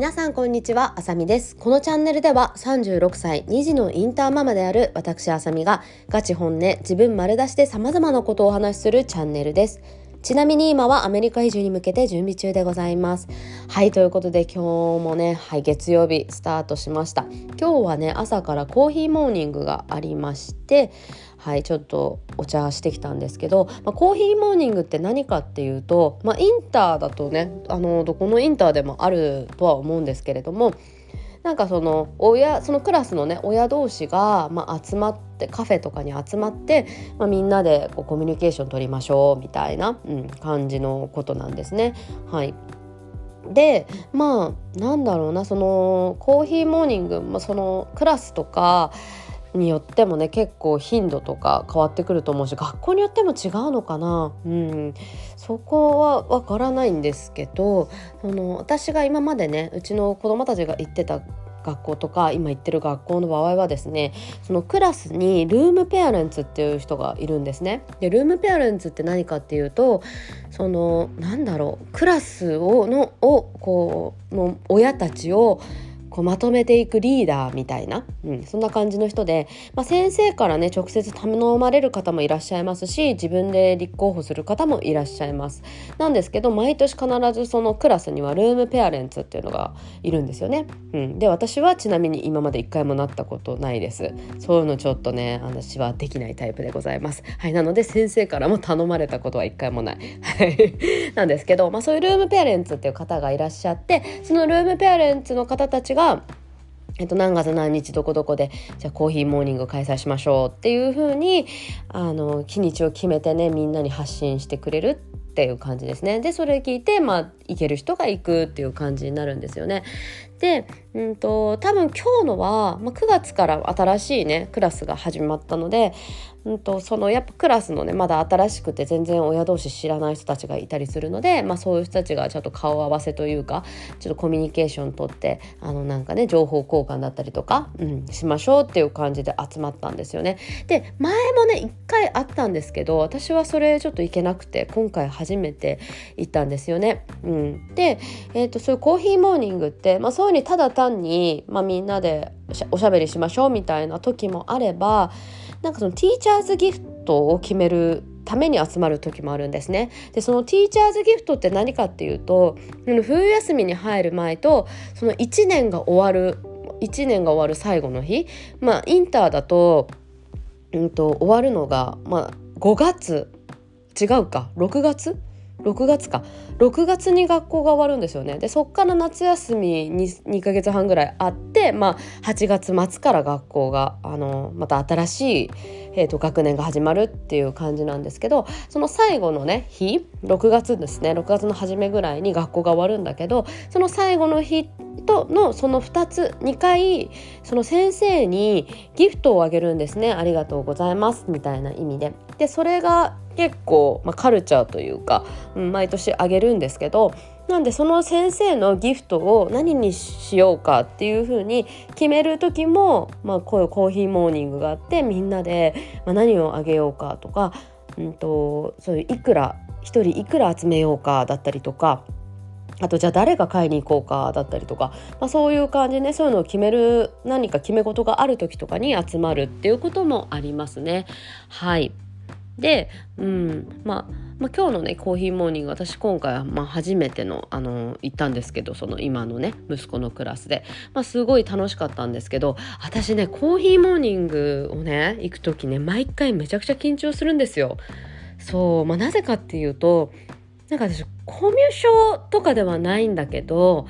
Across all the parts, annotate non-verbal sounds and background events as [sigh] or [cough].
皆さんこんにちは、あさみです。このチャンネルでは36歳2児のインターママである私あさみがガチ本音、自分丸出しで様々なことをお話しするチャンネルです。ちなみに今はアメリカ移住に向けて準備中でございます。はい、ということで今日もね、はい、月曜日スタートしました。今日はね、朝からコーヒーモーニングがありまして、はい、ちょっとお茶してきたんですけど、まあ、コーヒーモーニングって何かっていうと、まあ、インターだとねあのどこのインターでもあるとは思うんですけれどもなんかその親そのクラスのね親同士が、まあ、集まってカフェとかに集まって、まあ、みんなでこうコミュニケーション取りましょうみたいな、うん、感じのことなんですね。はいでまあなんだろうなそのコーヒーモーニング、まあ、そのクラスとかによってもね結構頻度とか変わってくると思うし学校によっても違うのかな、うん、そこはわからないんですけどその私が今までねうちの子供たちが行ってた学校とか今行ってる学校の場合はですねそのクラスにルームペアレンツっていう人がいるんですね。でルームペアレンツって何かっていうとそのなんだろうクラスをのをこうの親たちをこうまとめていくリーダーみたいな、うん、そんな感じの人で、まあ、先生からね直接頼まれる方もいらっしゃいますし自分で立候補する方もいらっしゃいます。なんですけど毎年必ずそのクラスにはルームペアレンツっていうのがいるんですよね、うん、で私はちなみに今まで一回もなったことないです。そういうのちょっとね私はできないタイプでございます。はいなので先生からも頼まれたことは一回もない。なんですけど、まあ、そういうルームペアレンツっていう方がいらっしゃってそのルームペアレンツの方たちがえっと、何月何日どこどこでじゃあコーヒーモーニング開催しましょうっていう風にあに日にちを決めてねみんなに発信してくれるっていう感じですね。でそれ聞いてまあ行ける人が行くっていう感じになるんですよね。で、うんと、多分今日のは、まあ、9月から新しいねクラスが始まったので、うんと、そのやっぱクラスのねまだ新しくて全然親同士知らない人たちがいたりするので、まあ、そういう人たちがちょっと顔合わせというかちょっとコミュニケーション取ってあのなんかね情報交換だったりとか、うん、しましょうっていう感じで集まったんですよね。で前もね1回あったんですけど私はそれちょっと行けなくて今回初めて行ったんですよね。うん、で、えーと、そういうコーヒーモーニングって、まあ、そううにただ単に、まあ、みんなでおしゃべりしましょうみたいな時もあればなんかそのティーチャーズギフトを決めるために集まる時もあるんですね。でそのティーチャーズギフトって何かっていうと冬休みに入る前とその1年が終わる1年が終わる最後の日まあインターだと,、うんと、終わるのが、まあ、5月？違うか。6月？6月か。6月に学校が終わるんですよね。でそっから夏休み 2, 2ヶ月半ぐらいあってまあ8月末から学校があのまた新しい、えーと、学年が始まるっていう感じなんですけどその最後のね日6月ですね。6月の初めぐらいに学校が終わるんだけどその最後の日とのその2つ2回その先生にギフトをあげるんですね。ありがとうございます。みたいな意味で。でそれが結構、まあ、カルチャーというか、うん、毎年あげるんですけどなんでその先生のギフトを何にしようかっていう風に決める時も、まあ、こういうコーヒーモーニングがあってみんなで、まあ、何をあげようかとか、うんと、そういういくら1人いくら集めようかだったりとか。あとじゃあ誰が買いに行こうかだったりとか、まあ、そういう感じでねそういうのを決める何か決め事がある時とかに集まるっていうこともありますね。はいで、うんまあ、まあ、今日のねコーヒーモーニング私今回はま初めてのあの行ったんですけどその今のね息子のクラスで、まあ、すごい楽しかったんですけど私ねコーヒーモーニングをね行く時ね毎回めちゃくちゃ緊張するんですよ。そう、まあ、なぜかっていうとなんか私コミュ障とかではないんだけど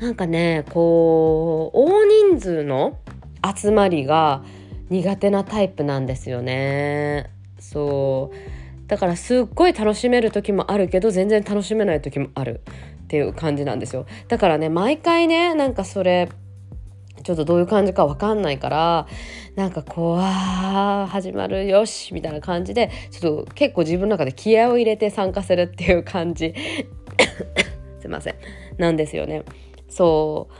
なんかねこう大人数の集まりが苦手なタイプなんですよね。そう。だからすっごい楽しめる時もあるけど全然楽しめない時もあるっていう感じなんですよ。だからね毎回ねなんかそれちょっとどういう感じか分かんないからなんかこうあ始まるよしみたいな感じでちょっと結構自分の中で気合を入れて参加するっていう感じ。[coughs] すいません。なんですよね。そう。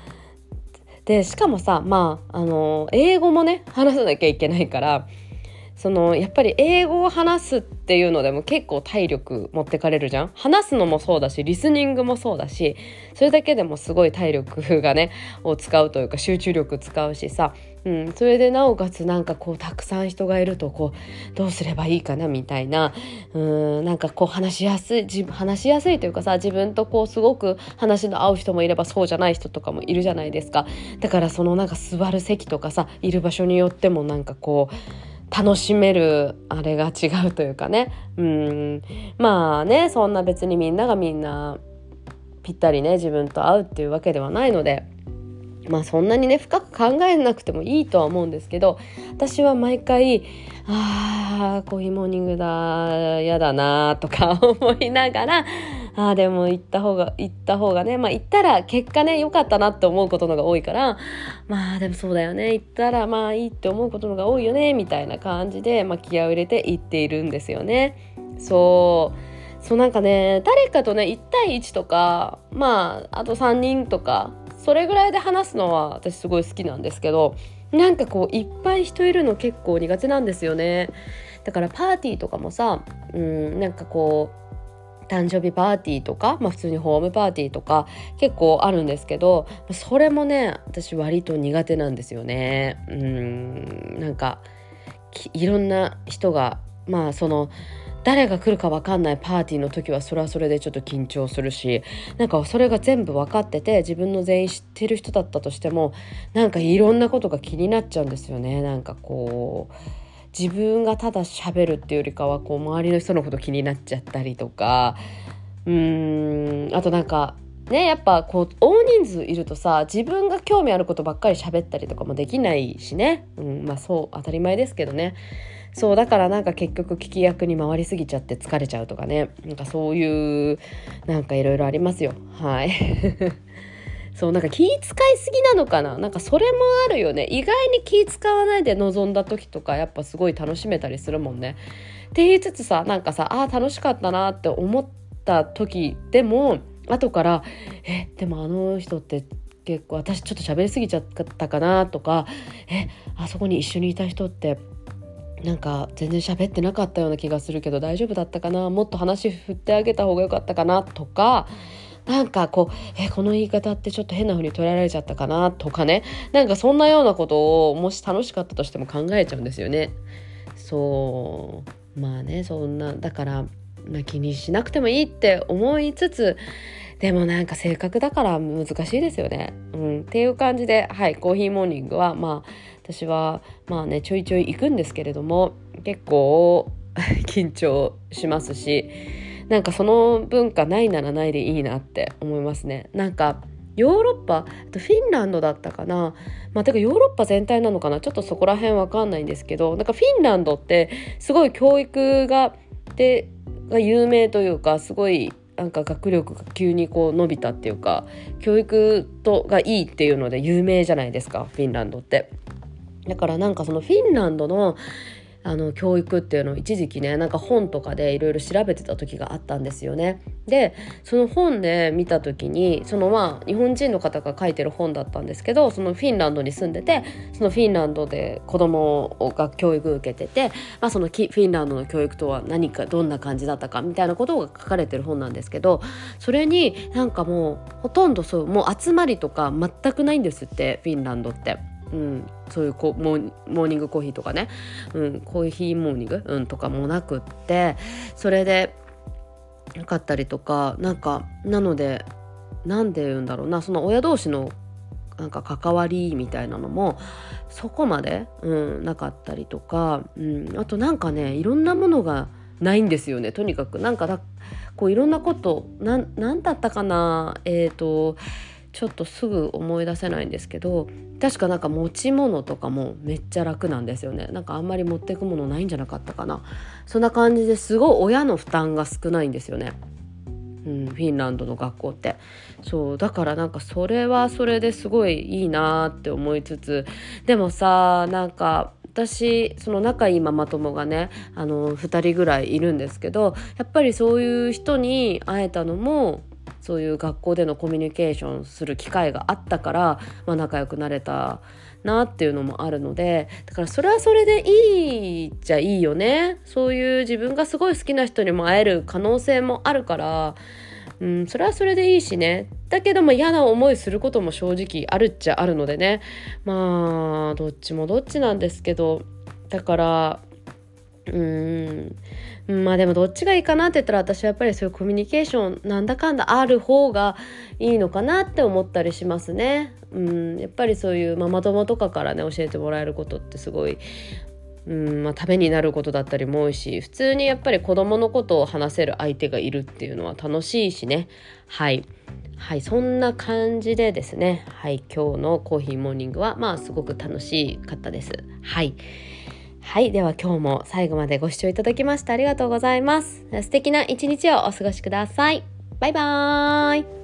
でしかもさまああの英語もね話さなきゃいけないからそのやっぱり英語を話すっていうのでも結構体力持ってかれるじゃん。話すのもそうだしリスニングもそうだしそれだけでもすごい体力がね [laughs] を使うというか集中力使うしさ、うん、それでなおかつなんかこうたくさん人がいるとこうどうすればいいかなみたいな。うんなんかこう話しやすい話しやすいというかさ自分とこうすごく話の合う人もいればそうじゃない人とかもいるじゃないですか。だからそのなんか座る席とかさいる場所によってもなんかこう楽しめるあれが違うというかね。うん。まあねそんな別にみんながみんなぴったりね自分と合うっていうわけではないので。まあそんなにね深く考えなくてもいいとは思うんですけど私は毎回あーコーヒーモーニングだ嫌だなとか思いながらああでも行った方が行った方がねまあ行ったら結果ね良かったなって思うことのが多いからまあでもそうだよね。行ったらまあいいって思うことのが多いよねみたいな感じで、まあ、気合を入れて行っているんですよね。そう。そうなんかね誰かとね1対1とかまああと3人とかそれぐらいで話すのは私すごい好きなんですけどなんかこういっぱい人いるの結構苦手なんですよね。だからパーティーとかもさうんなんかこう誕生日パーティーとか、まあ、普通にホームパーティーとか結構あるんですけどそれもね私割と苦手なんですよね。うんなんかいろんな人がまあその誰が来るか分かんないパーティーの時はそれはそれでちょっと緊張するしなんかそれが全部分かってて自分の全員知ってる人だったとしてもなんかいろんなことが気になっちゃうんですよねなんかこう。自分がただ喋るっていうよりかはこう周りの人のこと気になっちゃったりとか。うーんあとなんかねやっぱこう大人数いるとさ自分が興味あることばっかり喋ったりとかもできないしね、うん、まあそう当たり前ですけどね。そうだからなんか結局聞き役に回りすぎちゃって疲れちゃうとかね。なんかそういうなんかいろいろありますよ。はい。そうなんか気使いすぎなのかな？なんかそれもあるよね。意外に気使わないで臨んだ時とかやっぱすごい楽しめたりするもんね。って言いつつさなんかさあ楽しかったなって思った時でも後からえでもあの人って結構私ちょっと喋りすぎちゃったかなとかえあそこに一緒にいた人ってなんか全然喋ってなかったような気がするけど大丈夫だったかな？もっと話振ってあげた方が良かったかな？とかなんかこうえこの言い方ってちょっと変な風に捉えられちゃったかなとかねなんかそんなようなことをもし楽しかったとしても考えちゃうんですよね。そうまあねそんなだから、まあ、気にしなくてもいいって思いつつでもなんか性格だから難しいですよね。うん、っていう感じではいコーヒーモーニングはまあ私はまあねちょいちょい行くんですけれども結構 [laughs] 緊張しますしなんかその文化ないならないでいいなって思いますね。なんかヨーロッパフィンランドだったかなまあてかヨーロッパ全体なのかなちょっとそこら辺わかんないんですけどなんかフィンランドってすごい教育がでが有名というかすごいなんか学力が急にこう伸びたっていうか教育とがいいっていうので有名じゃないですかフィンランドって。だからなんかそのフィンランドのあの教育っていうのを一時期ねなんか本とかでいろいろ調べてた時があったんですよね。でその本で見た時にそのまあ日本人の方が書いてる本だったんですけどそのフィンランドに住んでてそのフィンランドで子供が教育受けてて、まあ、そのフィンランドの教育とは何かどんな感じだったかみたいなことが書かれてる本なんですけどそれになんかもうほとんどそうもう集まりとか全くないんですってフィンランドって。うん、そういうこモーニングコーヒーとかね、うん、コーヒーモーニング、うん、とかもなくって。それでなかったりとかなんかなので何で言うんだろうな。その親同士のなんか関わりみたいなのもそこまで、うん、なかったりとか、うん、あとなんかねいろんなものがないんですよねとにかく。なんかだこういろんなこと何だったかな？えっ、ー、とちょっとすぐ思い出せないんですけど確かなんか持ち物とかもめっちゃ楽なんですよね。なんかあんまり持ってくものないんじゃなかったかな。そんな感じですごい親の負担が少ないんですよね。うん、フィンランドの学校って。そうだからなんかそれはそれですごいいいなって思いつつでもさなんか私その仲いいママ友がねあの2人ぐらいいるんですけどやっぱりそういう人に会えたのもそういう学校でのコミュニケーションする機会があったから、まあ、仲良くなれたなっていうのもあるのでだからそれはそれでいいじゃいいよね。そういう自分がすごい好きな人にも会える可能性もあるからうん、それはそれでいいしね。だけども嫌な思いすることも正直あるっちゃあるのでね。まあどっちもどっちなんですけど。だからうん。まあでもどっちがいいかなって言ったら私はやっぱりそういうコミュニケーションなんだかんだある方がいいのかなって思ったりしますね。うん、やっぱりそういうママ友とかからね教えてもらえることってすごいうん。まあ、ためになることだったりも多いし普通にやっぱり子どものことを話せる相手がいるっていうのは楽しいしね。はい。はい。そんな感じでですね。はい。今日のコーヒーモーニングはまあすごく楽しかったです。はい。はいでは今日も最後までご視聴いただきましてありがとうございます。素敵な一日をお過ごしください。バイバーイ。